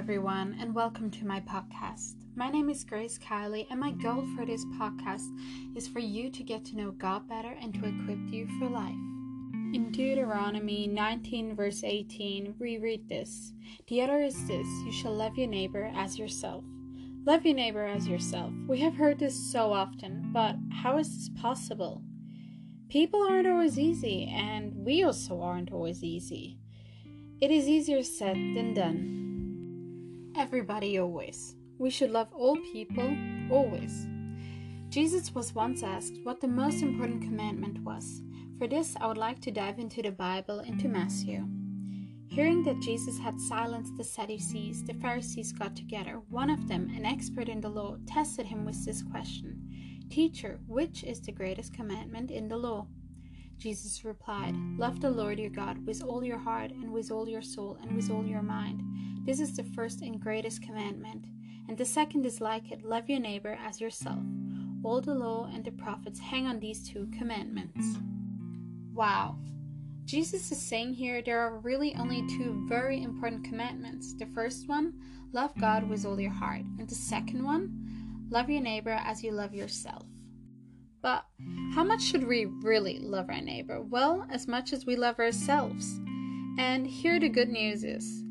everyone, and welcome to my podcast. My name is Grace Kylie, and my goal for this podcast is for you to get to know God better and to equip you for life. In Deuteronomy 19, verse 18, we read this The other is this you shall love your neighbor as yourself. Love your neighbor as yourself. We have heard this so often, but how is this possible? People aren't always easy, and we also aren't always easy. It is easier said than done. Everybody always. We should love all people always. Jesus was once asked what the most important commandment was. For this, I would like to dive into the Bible, into Matthew. Hearing that Jesus had silenced the Sadducees, the Pharisees got together. One of them, an expert in the law, tested him with this question Teacher, which is the greatest commandment in the law? Jesus replied, Love the Lord your God with all your heart, and with all your soul, and with all your mind. This is the first and greatest commandment. And the second is like it love your neighbor as yourself. All the law and the prophets hang on these two commandments. Wow. Jesus is saying here there are really only two very important commandments. The first one, love God with all your heart. And the second one, love your neighbor as you love yourself. But how much should we really love our neighbor? Well, as much as we love ourselves. And here the good news is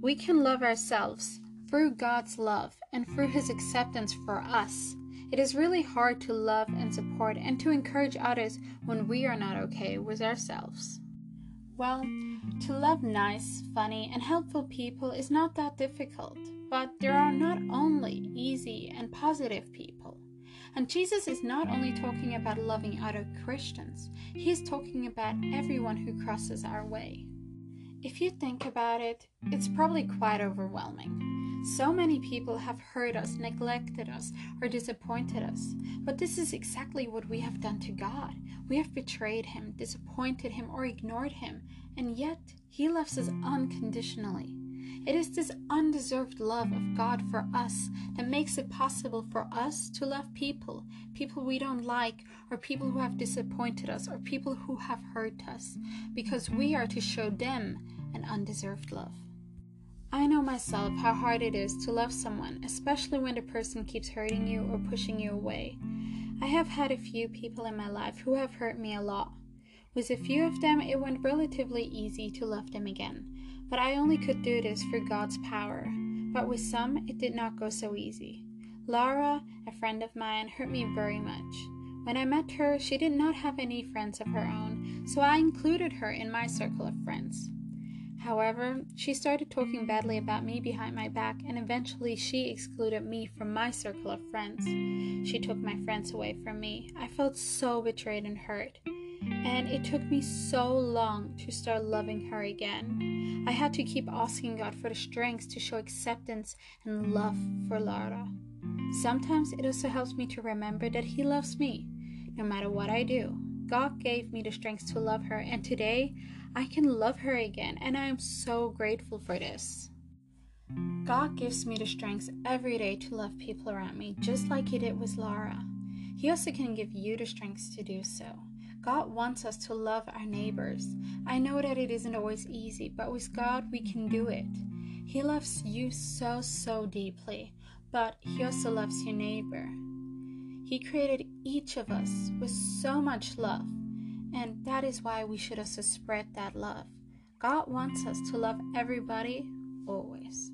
we can love ourselves through God's love and through His acceptance for us. It is really hard to love and support and to encourage others when we are not okay with ourselves. Well, to love nice, funny, and helpful people is not that difficult, but there are not only easy and positive people. And Jesus is not only talking about loving other Christians, he is talking about everyone who crosses our way. If you think about it, it's probably quite overwhelming. So many people have hurt us, neglected us, or disappointed us. But this is exactly what we have done to God. We have betrayed Him, disappointed Him, or ignored Him, and yet He loves us unconditionally. It is this undeserved love of God for us that makes it possible for us to love people, people we don't like, or people who have disappointed us, or people who have hurt us, because we are to show them an undeserved love. I know myself how hard it is to love someone, especially when the person keeps hurting you or pushing you away. I have had a few people in my life who have hurt me a lot. With a few of them, it went relatively easy to love them again but I only could do this through God's power. But with some, it did not go so easy. Laura, a friend of mine, hurt me very much. When I met her, she did not have any friends of her own, so I included her in my circle of friends. However, she started talking badly about me behind my back, and eventually she excluded me from my circle of friends. She took my friends away from me. I felt so betrayed and hurt. And it took me so long to start loving her again. I had to keep asking God for the strength to show acceptance and love for Lara. Sometimes it also helps me to remember that He loves me, no matter what I do. God gave me the strength to love her, and today I can love her again, and I am so grateful for this. God gives me the strength every day to love people around me, just like He did with Lara. He also can give you the strength to do so. God wants us to love our neighbors. I know that it isn't always easy, but with God we can do it. He loves you so, so deeply, but He also loves your neighbor. He created each of us with so much love, and that is why we should also spread that love. God wants us to love everybody always.